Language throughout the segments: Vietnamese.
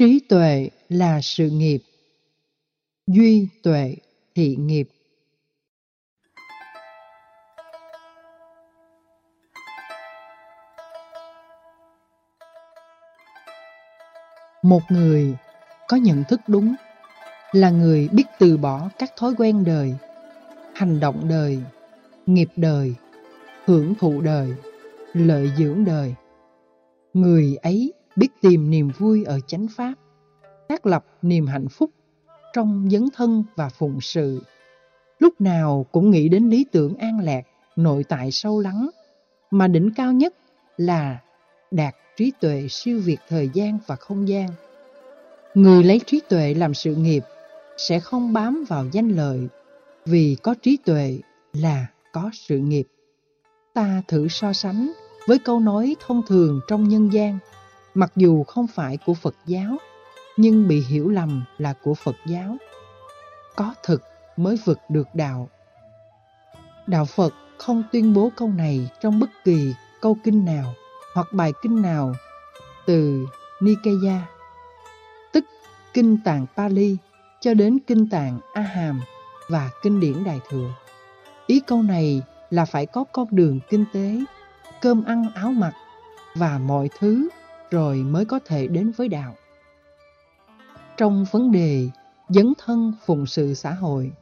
Trí tuệ là sự nghiệp. Duy tuệ thị nghiệp. Một người có nhận thức đúng là người biết từ bỏ các thói quen đời, hành động đời, nghiệp đời, hưởng thụ đời, lợi dưỡng đời. Người ấy biết tìm niềm vui ở chánh pháp, xác lập niềm hạnh phúc trong dấn thân và phụng sự. Lúc nào cũng nghĩ đến lý tưởng an lạc, nội tại sâu lắng, mà đỉnh cao nhất là đạt trí tuệ siêu việt thời gian và không gian. Người lấy trí tuệ làm sự nghiệp sẽ không bám vào danh lợi, vì có trí tuệ là có sự nghiệp. Ta thử so sánh với câu nói thông thường trong nhân gian, mặc dù không phải của Phật giáo, nhưng bị hiểu lầm là của Phật giáo. Có thực mới vượt được đạo. Đạo Phật không tuyên bố câu này trong bất kỳ câu kinh nào hoặc bài kinh nào từ Nikaya, tức kinh tạng Pali cho đến kinh tạng A Hàm và kinh điển Đại Thừa. Ý câu này là phải có con đường kinh tế, cơm ăn áo mặc và mọi thứ rồi mới có thể đến với đạo. Trong vấn đề dấn thân phụng sự xã hội,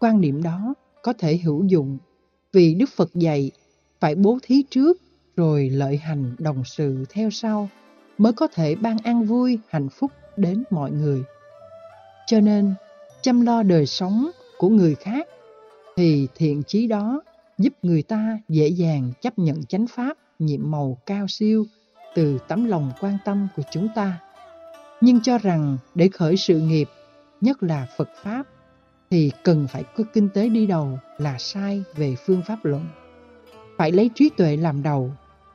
quan niệm đó có thể hữu dụng vì Đức Phật dạy phải bố thí trước rồi lợi hành đồng sự theo sau mới có thể ban an vui hạnh phúc đến mọi người. Cho nên, chăm lo đời sống của người khác thì thiện chí đó giúp người ta dễ dàng chấp nhận chánh pháp nhiệm màu cao siêu từ tấm lòng quan tâm của chúng ta. Nhưng cho rằng để khởi sự nghiệp, nhất là Phật Pháp, thì cần phải có kinh tế đi đầu là sai về phương pháp luận. Phải lấy trí tuệ làm đầu,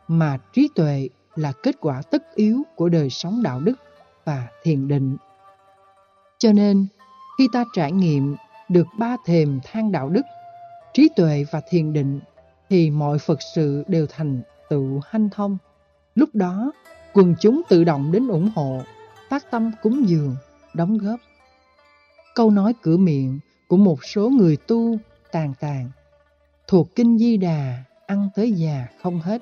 mà trí tuệ là kết quả tất yếu của đời sống đạo đức và thiền định. Cho nên, khi ta trải nghiệm được ba thềm thang đạo đức, trí tuệ và thiền định, thì mọi Phật sự đều thành tựu hanh thông. Lúc đó, quần chúng tự động đến ủng hộ, phát tâm cúng dường, đóng góp. Câu nói cửa miệng của một số người tu tàn tàn, thuộc Kinh Di Đà, ăn tới già không hết,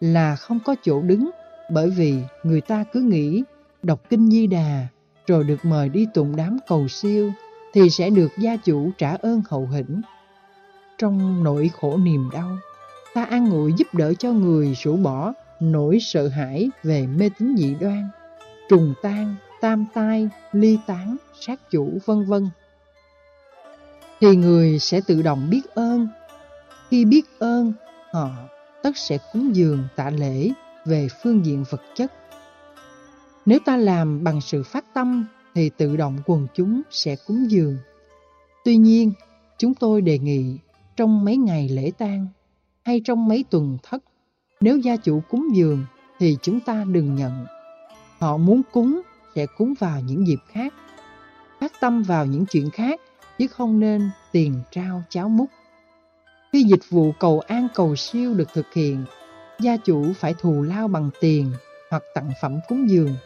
là không có chỗ đứng bởi vì người ta cứ nghĩ đọc Kinh Di Đà rồi được mời đi tụng đám cầu siêu thì sẽ được gia chủ trả ơn hậu hĩnh. Trong nỗi khổ niềm đau, ta an ngụy giúp đỡ cho người rũ bỏ nỗi sợ hãi về mê tín dị đoan, trùng tan, tam tai, ly tán, sát chủ vân vân. Thì người sẽ tự động biết ơn. Khi biết ơn, họ tất sẽ cúng dường tạ lễ về phương diện vật chất. Nếu ta làm bằng sự phát tâm thì tự động quần chúng sẽ cúng dường. Tuy nhiên, chúng tôi đề nghị trong mấy ngày lễ tang hay trong mấy tuần thất, nếu gia chủ cúng dường thì chúng ta đừng nhận. Họ muốn cúng sẽ cúng vào những dịp khác, phát tâm vào những chuyện khác chứ không nên tiền trao cháo múc. Khi dịch vụ cầu an cầu siêu được thực hiện, gia chủ phải thù lao bằng tiền hoặc tặng phẩm cúng dường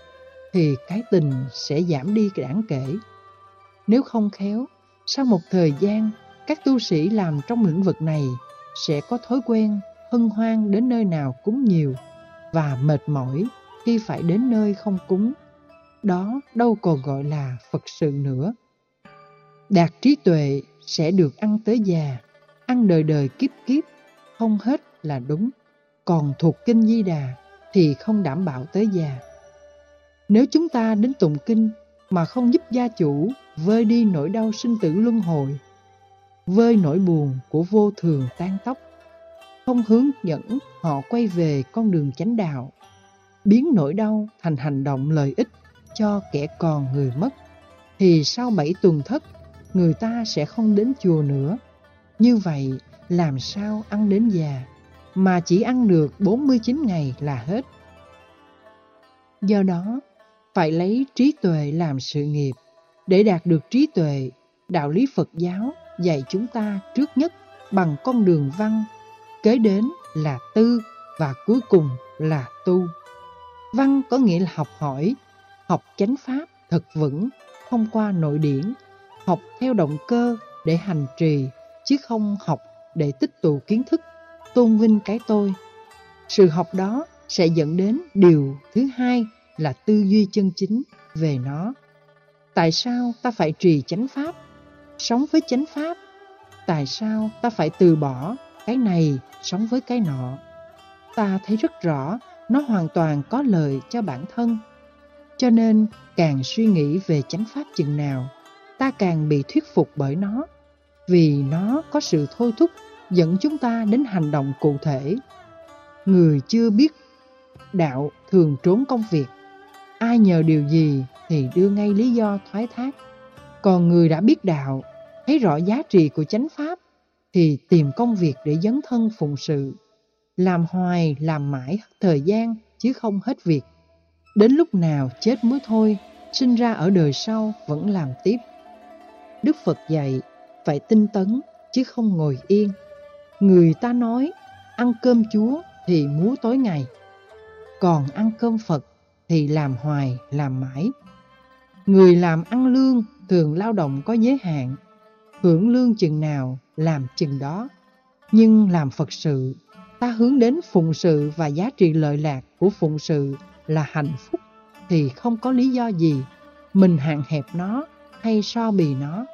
thì cái tình sẽ giảm đi đáng kể. Nếu không khéo, sau một thời gian, các tu sĩ làm trong lĩnh vực này sẽ có thói quen hân hoan đến nơi nào cúng nhiều và mệt mỏi khi phải đến nơi không cúng. Đó đâu còn gọi là Phật sự nữa. Đạt trí tuệ sẽ được ăn tới già, ăn đời đời kiếp kiếp, không hết là đúng. Còn thuộc Kinh Di Đà thì không đảm bảo tới già. Nếu chúng ta đến tụng kinh mà không giúp gia chủ vơi đi nỗi đau sinh tử luân hồi, vơi nỗi buồn của vô thường tan tóc, không hướng dẫn họ quay về con đường chánh đạo, biến nỗi đau thành hành động lợi ích cho kẻ còn người mất, thì sau bảy tuần thất, người ta sẽ không đến chùa nữa. Như vậy, làm sao ăn đến già, mà chỉ ăn được 49 ngày là hết. Do đó, phải lấy trí tuệ làm sự nghiệp. Để đạt được trí tuệ, đạo lý Phật giáo dạy chúng ta trước nhất bằng con đường văn, kế đến là tư và cuối cùng là tu. Văn có nghĩa là học hỏi, học chánh pháp thật vững, thông qua nội điển, học theo động cơ để hành trì, chứ không học để tích tụ kiến thức, tôn vinh cái tôi. Sự học đó sẽ dẫn đến điều thứ hai là tư duy chân chính về nó. Tại sao ta phải trì chánh pháp, sống với chánh pháp? Tại sao ta phải từ bỏ cái này sống với cái nọ? Ta thấy rất rõ nó hoàn toàn có lợi cho bản thân. Cho nên càng suy nghĩ về chánh pháp chừng nào, ta càng bị thuyết phục bởi nó, vì nó có sự thôi thúc dẫn chúng ta đến hành động cụ thể. Người chưa biết đạo thường trốn công việc, ai nhờ điều gì thì đưa ngay lý do thoái thác. Còn người đã biết đạo, thấy rõ giá trị của chánh pháp, thì tìm công việc để dấn thân phụng sự. Làm hoài, làm mãi thời gian, chứ không hết việc. Đến lúc nào chết mới thôi, sinh ra ở đời sau vẫn làm tiếp. Đức Phật dạy, phải tinh tấn, chứ không ngồi yên. Người ta nói, ăn cơm Chúa thì múa tối ngày. Còn ăn cơm Phật thì làm hoài, làm mãi. Người làm ăn lương thường lao động có giới hạn, hưởng lương chừng nào làm chừng đó. Nhưng làm Phật sự, ta hướng đến phụng sự và giá trị lợi lạc của phụng sự là hạnh phúc thì không có lý do gì mình hạn hẹp nó hay so bì nó.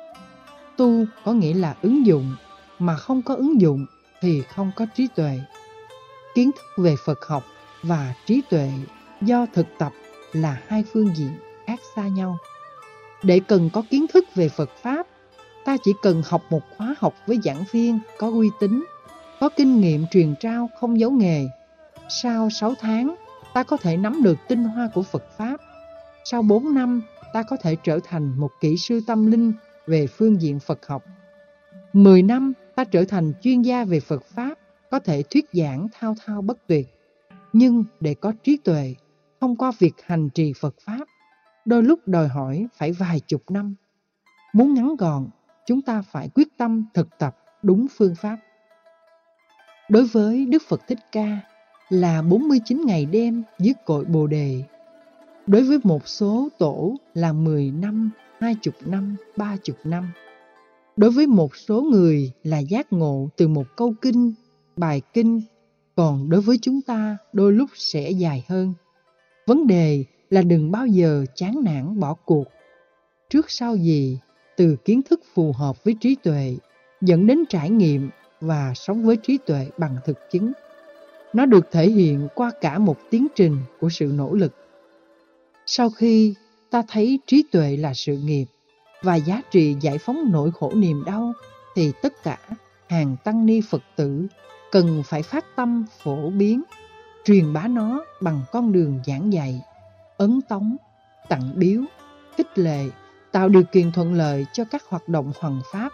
Tu có nghĩa là ứng dụng, mà không có ứng dụng thì không có trí tuệ. Kiến thức về Phật học và trí tuệ do thực tập là hai phương diện khác xa nhau. Để cần có kiến thức về Phật Pháp, ta chỉ cần học một khóa học với giảng viên có uy tín, có kinh nghiệm truyền trao không giấu nghề. Sau 6 tháng, ta có thể nắm được tinh hoa của Phật Pháp. Sau 4 năm, ta có thể trở thành một kỹ sư tâm linh về phương diện Phật học. 10 năm, ta trở thành chuyên gia về Phật Pháp, có thể thuyết giảng thao thao bất tuyệt. Nhưng để có trí tuệ, thông qua việc hành trì Phật Pháp, đôi lúc đòi hỏi phải vài chục năm. Muốn ngắn gọn, chúng ta phải quyết tâm thực tập đúng phương pháp. Đối với Đức Phật Thích Ca là 49 ngày đêm dưới cội Bồ Đề. Đối với một số tổ là 10 năm, 20 năm, 30 năm. Đối với một số người là giác ngộ từ một câu kinh, bài kinh, còn đối với chúng ta đôi lúc sẽ dài hơn. Vấn đề là đừng bao giờ chán nản bỏ cuộc. Trước sau gì, từ kiến thức phù hợp với trí tuệ, dẫn đến trải nghiệm và sống với trí tuệ bằng thực chứng. Nó được thể hiện qua cả một tiến trình của sự nỗ lực. Sau khi ta thấy trí tuệ là sự nghiệp và giá trị giải phóng nỗi khổ niềm đau, thì tất cả hàng tăng ni Phật tử cần phải phát tâm phổ biến, truyền bá nó bằng con đường giảng dạy, ấn tống, tặng biếu, khích lệ, tạo điều kiện thuận lợi cho các hoạt động hoàng pháp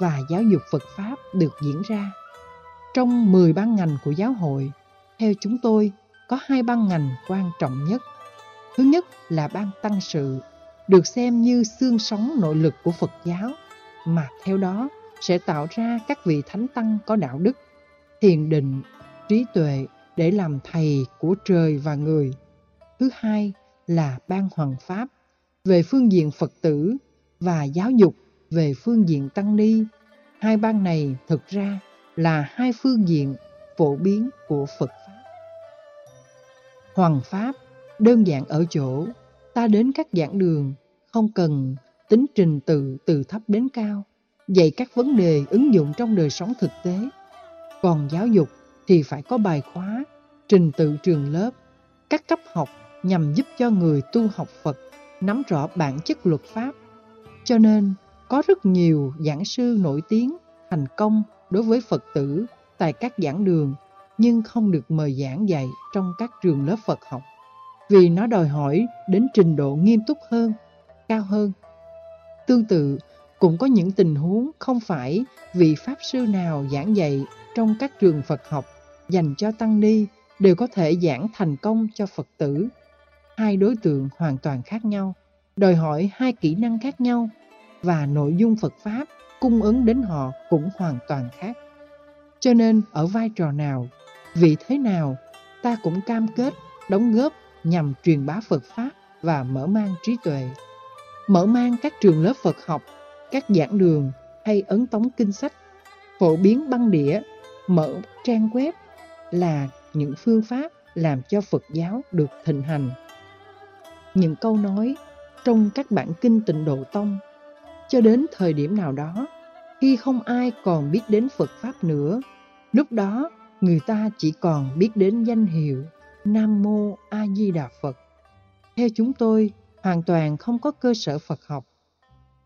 và giáo dục Phật Pháp được diễn ra. Trong 10 ban ngành của giáo hội, theo chúng tôi có hai ban ngành quan trọng nhất. Thứ nhất là ban tăng sự, được xem như xương sống nội lực của Phật giáo, mà theo đó sẽ tạo ra các vị thánh tăng có đạo đức, thiền định, trí tuệ để làm thầy của trời và người. Thứ hai là ban hoàng pháp, về phương diện Phật tử và giáo dục về phương diện tăng ni. Hai ban này thực ra là hai phương diện phổ biến của Phật Pháp. Hoàng Pháp đơn giản ở chỗ ta đến các giảng đường không cần tính trình tự từ thấp đến cao, dạy các vấn đề ứng dụng trong đời sống thực tế. Còn giáo dục thì phải có bài khóa, trình tự trường lớp, các cấp học nhằm giúp cho người tu học Phật nắm rõ bản chất luật pháp. Cho nên, có rất nhiều giảng sư nổi tiếng, thành công đối với Phật tử tại các giảng đường nhưng không được mời giảng dạy trong các trường lớp Phật học vì nó đòi hỏi đến trình độ nghiêm túc hơn, cao hơn. Tương tự, cũng có những tình huống không phải vị Pháp sư nào giảng dạy trong các trường Phật học dành cho Tăng Ni đều có thể giảng thành công cho Phật tử. Hai đối tượng hoàn toàn khác nhau, đòi hỏi hai kỹ năng khác nhau và nội dung Phật Pháp cung ứng đến họ cũng hoàn toàn khác. Cho nên ở vai trò nào, vị thế nào, ta cũng cam kết đóng góp nhằm truyền bá Phật Pháp và mở mang trí tuệ. Mở mang các trường lớp Phật học, các giảng đường hay ấn tống kinh sách, phổ biến băng đĩa, mở trang web là những phương pháp làm cho Phật giáo được thịnh hành. Những câu nói trong các bản kinh tịnh độ tông, cho đến thời điểm nào đó, khi không ai còn biết đến Phật Pháp nữa, lúc đó người ta chỉ còn biết đến danh hiệu Nam Mô A Di Đà Phật. Theo chúng tôi, hoàn toàn không có cơ sở Phật học.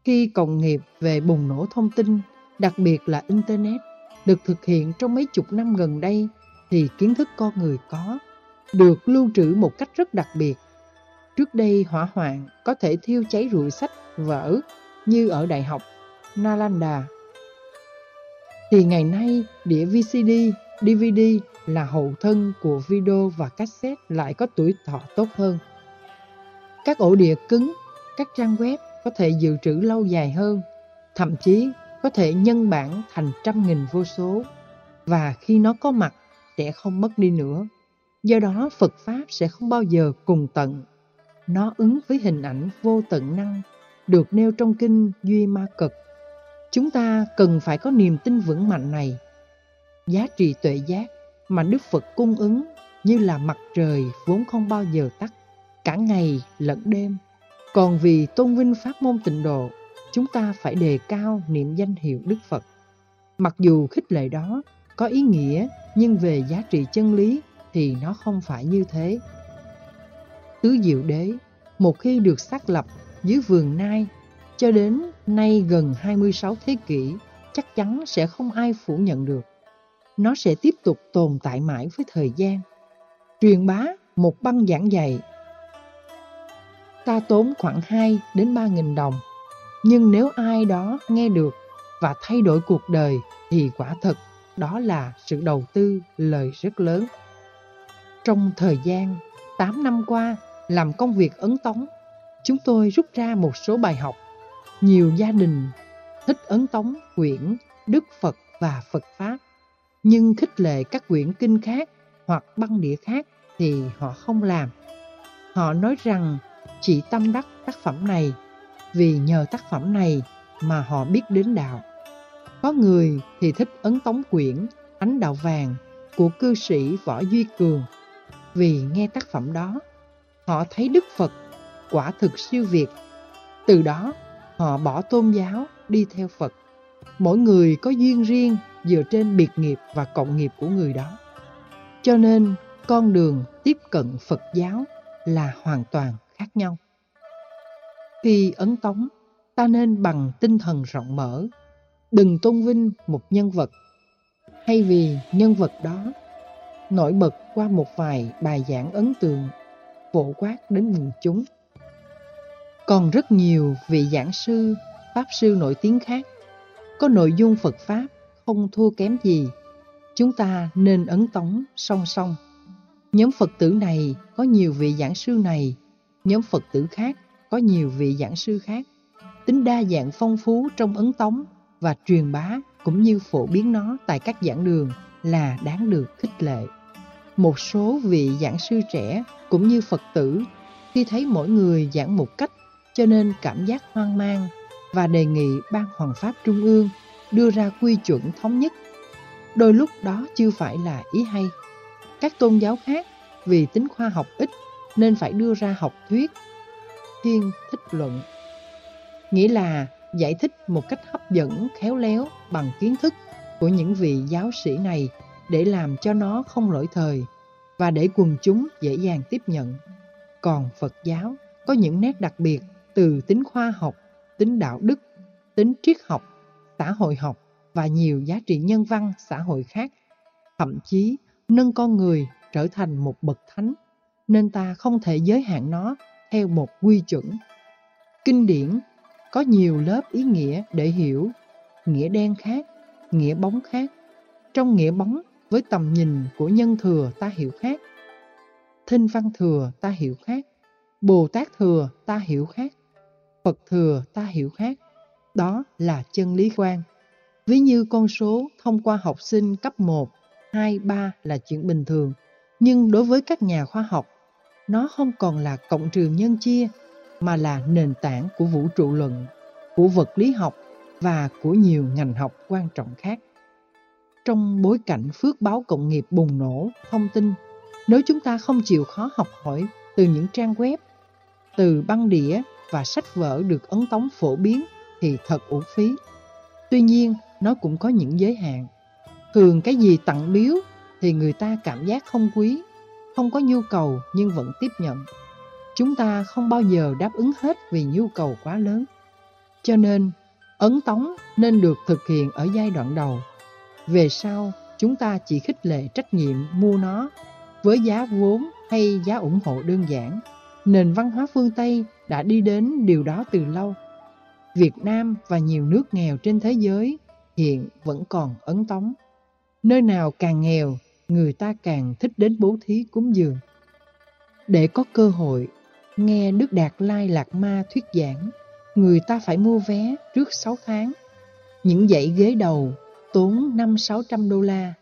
Khi cộng nghiệp về bùng nổ thông tin, đặc biệt là Internet, được thực hiện trong mấy chục năm gần đây, thì kiến thức con người có, được lưu trữ một cách rất đặc biệt. Trước đây hỏa hoạn có thể thiêu cháy rụi sách, vở như ở Đại học Nalanda. Thì ngày nay đĩa VCD, DVD là hậu thân của video và cassette lại có tuổi thọ tốt hơn. Các ổ đĩa cứng, các trang web có thể dự trữ lâu dài hơn, thậm chí có thể nhân bản thành trăm nghìn vô số và khi nó có mặt sẽ không mất đi nữa. Do đó Phật Pháp sẽ không bao giờ cùng tận nó ứng với hình ảnh vô tận năng được nêu trong kinh Duy Ma Cực. Chúng ta cần phải có niềm tin vững mạnh này. Giá trị tuệ giác mà Đức Phật cung ứng như là mặt trời vốn không bao giờ tắt, cả ngày lẫn đêm. Còn vì tôn vinh pháp môn tịnh độ, chúng ta phải đề cao niệm danh hiệu Đức Phật. Mặc dù khích lệ đó có ý nghĩa, nhưng về giá trị chân lý thì nó không phải như thế. Tứ Diệu Đế một khi được xác lập dưới vườn nai cho đến nay gần 26 thế kỷ chắc chắn sẽ không ai phủ nhận được. Nó sẽ tiếp tục tồn tại mãi với thời gian. Truyền bá một băng giảng dạy ta tốn khoảng 2 đến 3 nghìn đồng. Nhưng nếu ai đó nghe được và thay đổi cuộc đời thì quả thật đó là sự đầu tư lời rất lớn. Trong thời gian 8 năm qua, làm công việc ấn tống, chúng tôi rút ra một số bài học. Nhiều gia đình thích ấn tống quyển Đức Phật và Phật Pháp, nhưng khích lệ các quyển kinh khác hoặc băng đĩa khác thì họ không làm. Họ nói rằng chỉ tâm đắc tác phẩm này vì nhờ tác phẩm này mà họ biết đến đạo. Có người thì thích ấn tống quyển Ánh Đạo Vàng của cư sĩ Võ Duy Cường vì nghe tác phẩm đó họ thấy Đức Phật quả thực siêu việt. Từ đó, họ bỏ tôn giáo đi theo Phật. Mỗi người có duyên riêng dựa trên biệt nghiệp và cộng nghiệp của người đó. Cho nên, con đường tiếp cận Phật giáo là hoàn toàn khác nhau. Khi ấn tống, ta nên bằng tinh thần rộng mở, đừng tôn vinh một nhân vật, hay vì nhân vật đó nổi bật qua một vài bài giảng ấn tượng phổ quát đến quần chúng. Còn rất nhiều vị giảng sư, pháp sư nổi tiếng khác, có nội dung Phật Pháp không thua kém gì. Chúng ta nên ấn tống song song. Nhóm Phật tử này có nhiều vị giảng sư này, nhóm Phật tử khác có nhiều vị giảng sư khác. Tính đa dạng phong phú trong ấn tống và truyền bá cũng như phổ biến nó tại các giảng đường là đáng được khích lệ. Một số vị giảng sư trẻ cũng như Phật tử khi thấy mỗi người giảng một cách cho nên cảm giác hoang mang và đề nghị Ban Hoàng Pháp Trung ương đưa ra quy chuẩn thống nhất. Đôi lúc đó chưa phải là ý hay. Các tôn giáo khác vì tính khoa học ít nên phải đưa ra học thuyết, thiên thích luận. Nghĩa là giải thích một cách hấp dẫn, khéo léo bằng kiến thức của những vị giáo sĩ này để làm cho nó không lỗi thời và để quần chúng dễ dàng tiếp nhận. Còn Phật giáo có những nét đặc biệt từ tính khoa học, tính đạo đức, tính triết học, xã hội học và nhiều giá trị nhân văn xã hội khác. Thậm chí nâng con người trở thành một bậc thánh, nên ta không thể giới hạn nó theo một quy chuẩn. Kinh điển có nhiều lớp ý nghĩa để hiểu, nghĩa đen khác, nghĩa bóng khác. Trong nghĩa bóng với tầm nhìn của nhân thừa ta hiểu khác. Thinh văn thừa ta hiểu khác. Bồ Tát thừa ta hiểu khác. Phật thừa ta hiểu khác. Đó là chân lý quan. Ví như con số thông qua học sinh cấp 1, 2, 3 là chuyện bình thường. Nhưng đối với các nhà khoa học, nó không còn là cộng trừ nhân chia mà là nền tảng của vũ trụ luận, của vật lý học và của nhiều ngành học quan trọng khác. Trong bối cảnh phước báo cộng nghiệp bùng nổ, thông tin, nếu chúng ta không chịu khó học hỏi từ những trang web, từ băng đĩa và sách vở được ấn tống phổ biến thì thật uổng phí. Tuy nhiên, nó cũng có những giới hạn. Thường cái gì tặng biếu thì người ta cảm giác không quý, không có nhu cầu nhưng vẫn tiếp nhận. Chúng ta không bao giờ đáp ứng hết vì nhu cầu quá lớn. Cho nên, ấn tống nên được thực hiện ở giai đoạn đầu. Về sau, chúng ta chỉ khích lệ trách nhiệm mua nó với giá vốn hay giá ủng hộ đơn giản. Nền văn hóa phương Tây đã đi đến điều đó từ lâu. Việt Nam và nhiều nước nghèo trên thế giới hiện vẫn còn ấn tống. Nơi nào càng nghèo, người ta càng thích đến bố thí cúng dường. Để có cơ hội nghe Đức Đạt Lai Lạc Ma thuyết giảng, người ta phải mua vé trước 6 tháng. Những dãy ghế đầu tốn 5-600 đô la,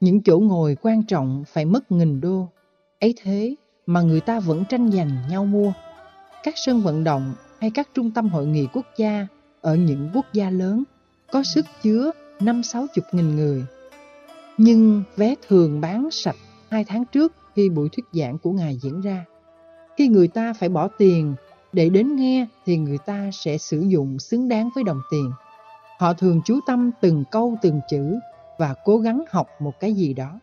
những chỗ ngồi quan trọng phải mất nghìn đô. Ấy thế mà người ta vẫn tranh giành nhau mua. Các sân vận động hay các trung tâm hội nghị quốc gia ở những quốc gia lớn có sức chứa 5-60 nghìn người. Nhưng vé thường bán sạch hai tháng trước khi buổi thuyết giảng của Ngài diễn ra. Khi người ta phải bỏ tiền để đến nghe thì người ta sẽ sử dụng xứng đáng với đồng tiền. Họ thường chú tâm từng câu từng chữ và cố gắng học một cái gì đó.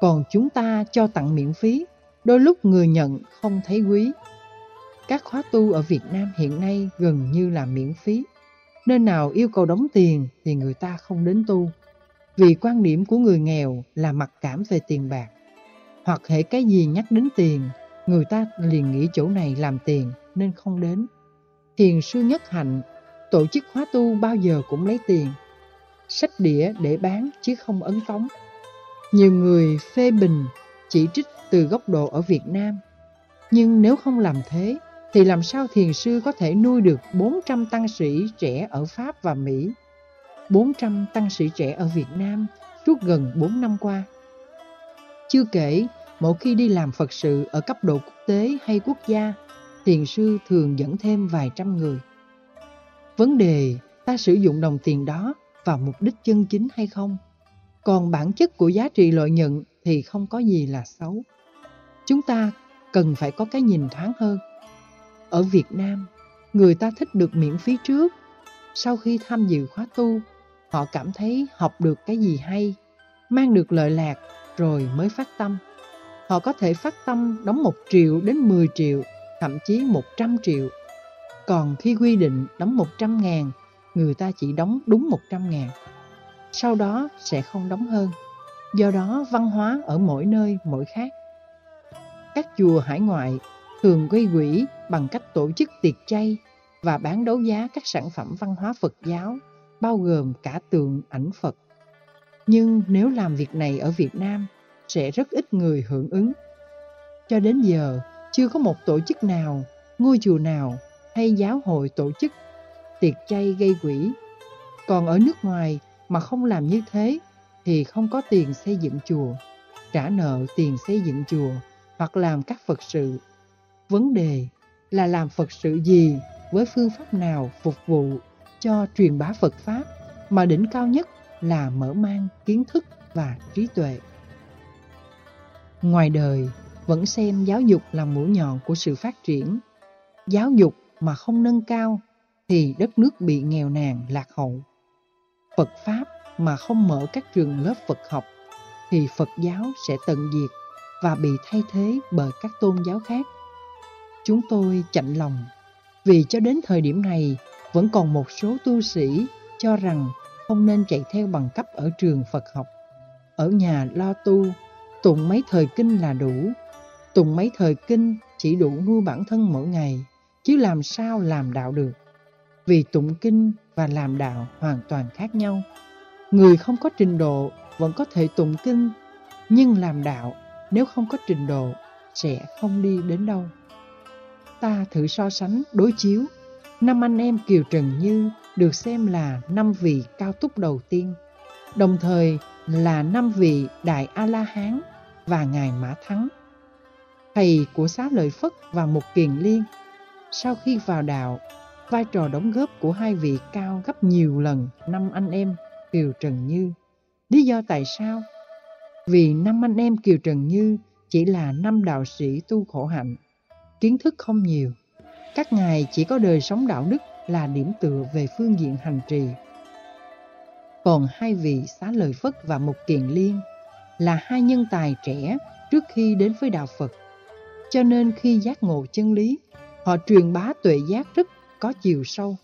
Còn chúng ta cho tặng miễn phí, đôi lúc người nhận không thấy quý. Các khóa tu ở Việt Nam hiện nay gần như là miễn phí. Nơi nào yêu cầu đóng tiền thì người ta không đến tu. Vì quan điểm của người nghèo là mặc cảm về tiền bạc. Hoặc hệ cái gì nhắc đến tiền, người ta liền nghĩ chỗ này làm tiền nên không đến. Thiền sư Nhất Hạnh, tổ chức khóa tu bao giờ cũng lấy tiền. Sách đĩa để bán chứ không ấn tống. Nhiều người phê bình, chỉ trích từ góc độ ở Việt Nam. Nhưng nếu không làm thế, thì làm sao thiền sư có thể nuôi được 400 tăng sĩ trẻ ở Pháp và Mỹ, 400 tăng sĩ trẻ ở Việt Nam suốt gần 4 năm qua. Chưa kể, mỗi khi đi làm Phật sự ở cấp độ quốc tế hay quốc gia, thiền sư thường dẫn thêm vài trăm người. Vấn đề ta sử dụng đồng tiền đó vào mục đích chân chính hay không? Còn bản chất của giá trị lợi nhuận thì không có gì là xấu. Chúng ta cần phải có cái nhìn thoáng hơn. Ở Việt Nam, người ta thích được miễn phí trước. Sau khi tham dự khóa tu, họ cảm thấy học được cái gì hay, mang được lợi lạc rồi mới phát tâm. Họ có thể phát tâm đóng 1 triệu đến 10 triệu, thậm chí 100 triệu. Còn khi quy định đóng 100 ngàn, người ta chỉ đóng đúng 100 ngàn. Sau đó sẽ không đóng hơn. Do đó văn hóa ở mỗi nơi mỗi khác. Các chùa hải ngoại thường gây quỹ bằng cách tổ chức tiệc chay và bán đấu giá các sản phẩm văn hóa Phật giáo, bao gồm cả tượng ảnh Phật. Nhưng nếu làm việc này ở Việt Nam, sẽ rất ít người hưởng ứng. Cho đến giờ, chưa có một tổ chức nào, ngôi chùa nào hay giáo hội tổ chức tiệc chay gây quỹ. Còn ở nước ngoài mà không làm như thế thì không có tiền xây dựng chùa, trả nợ tiền xây dựng chùa hoặc làm các Phật sự. Vấn đề là làm Phật sự gì với phương pháp nào phục vụ cho truyền bá Phật Pháp mà đỉnh cao nhất là mở mang kiến thức và trí tuệ. Ngoài đời, vẫn xem giáo dục là mũi nhọn của sự phát triển. Giáo dục mà không nâng cao thì đất nước bị nghèo nàn lạc hậu. Phật Pháp mà không mở các trường lớp Phật học thì Phật giáo sẽ tận diệt và bị thay thế bởi các tôn giáo khác. Chúng tôi chạnh lòng vì cho đến thời điểm này vẫn còn một số tu sĩ cho rằng không nên chạy theo bằng cấp ở trường Phật học. Ở nhà lo tu, tụng mấy thời kinh là đủ. Tụng mấy thời kinh chỉ đủ nuôi bản thân mỗi ngày, chứ làm sao làm đạo được. Vì tụng kinh và làm đạo hoàn toàn khác nhau. Người không có trình độ vẫn có thể tụng kinh, nhưng làm đạo nếu không có trình độ sẽ không đi đến đâu. Ta thử so sánh đối chiếu, năm anh em Kiều Trần Như được xem là năm vị cao túc đầu tiên, đồng thời là năm vị Đại A-La-Hán và Ngài Mã Thắng. thầy của xá lợi Phất và một kiền liên. Sau khi vào đạo, vai trò đóng góp của hai vị cao gấp nhiều lần năm anh em Kiều Trần Như. Lý do tại sao? Vì năm anh em Kiều Trần Như chỉ là năm đạo sĩ tu khổ hạnh, kiến thức không nhiều. Các ngài chỉ có đời sống đạo đức là điểm tựa về phương diện hành trì. Còn hai vị xá lợi Phất và Mục Kiền Liên là hai nhân tài trẻ trước khi đến với đạo Phật. Cho nên khi giác ngộ chân lý, họ truyền bá tuệ giác rất có chiều sâu.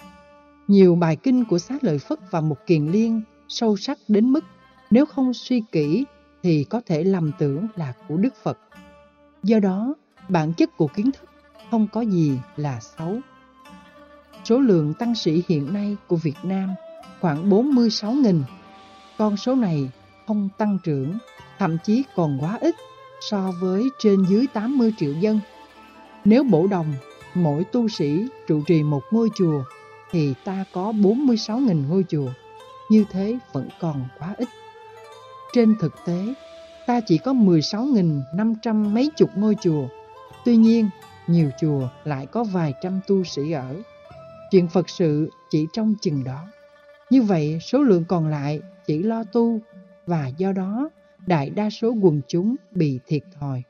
Nhiều bài kinh của xá lợi Phất và Mục Kiền Liên sâu sắc đến mức nếu không suy kỹ thì có thể lầm tưởng là của Đức Phật. Do đó, bản chất của kiến thức không có gì là xấu. Số lượng tăng sĩ hiện nay của Việt Nam khoảng 46.000. Con số này không tăng trưởng, thậm chí còn quá ít so với trên dưới 80 triệu dân. Nếu bổ đồng, mỗi tu sĩ trụ trì một ngôi chùa thì ta có 46.000 ngôi chùa. Như thế vẫn còn quá ít. Trên thực tế, ta chỉ có 16.500 mấy chục ngôi chùa. Tuy nhiên, nhiều chùa lại có vài trăm tu sĩ ở. Chuyện Phật sự chỉ trong chừng đó. Như vậy, số lượng còn lại chỉ lo tu và do đó đại đa số quần chúng bị thiệt thòi.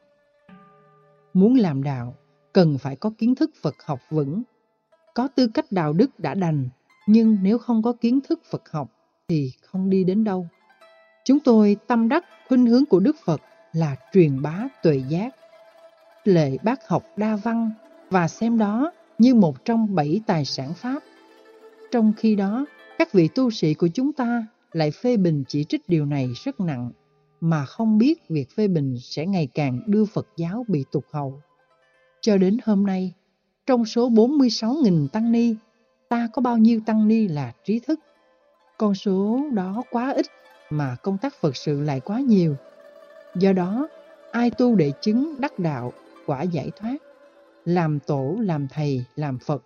Muốn làm đạo, cần phải có kiến thức Phật học vững. Có tư cách đạo đức đã đành, nhưng nếu không có kiến thức Phật học thì không đi đến đâu. Chúng tôi tâm đắc khuynh hướng của Đức Phật là truyền bá tuệ giác. Lệ bác học đa văn và xem đó như một trong bảy tài sản Pháp. Trong khi đó, các vị tu sĩ của chúng ta lại phê bình chỉ trích điều này rất nặng, mà không biết việc phê bình sẽ ngày càng đưa Phật giáo bị tụt hậu. Cho đến hôm nay, trong số 46.000 tăng ni, ta có bao nhiêu tăng ni là trí thức? Con số đó quá ít mà công tác Phật sự lại quá nhiều. Do đó, ai tu để chứng đắc đạo, quả giải thoát, làm tổ, làm thầy, làm Phật,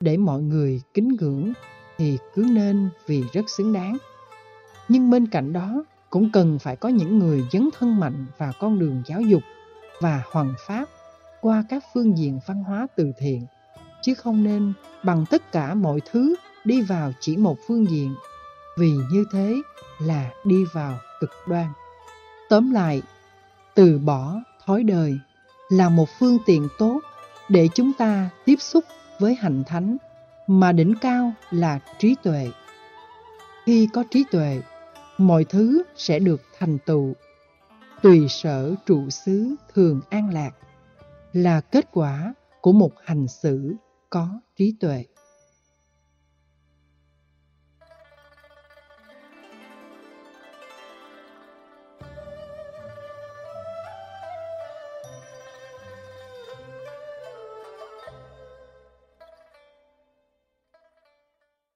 để mọi người kính ngưỡng thì cứ nên vì rất xứng đáng. Nhưng bên cạnh đó cũng cần phải có những người dấn thân mạnh vào con đường giáo dục và hoàn pháp qua các phương diện văn hóa từ thiện, chứ không nên bằng tất cả mọi thứ đi vào chỉ một phương diện, vì như thế là đi vào cực đoan. Tóm lại, từ bỏ thói đời là một phương tiện tốt để chúng ta tiếp xúc với hành thánh mà đỉnh cao là trí tuệ. Khi có trí tuệ, mọi thứ sẽ được thành tựu. Tùy sở trụ xứ thường an lạc là kết quả của một hành xử có trí tuệ.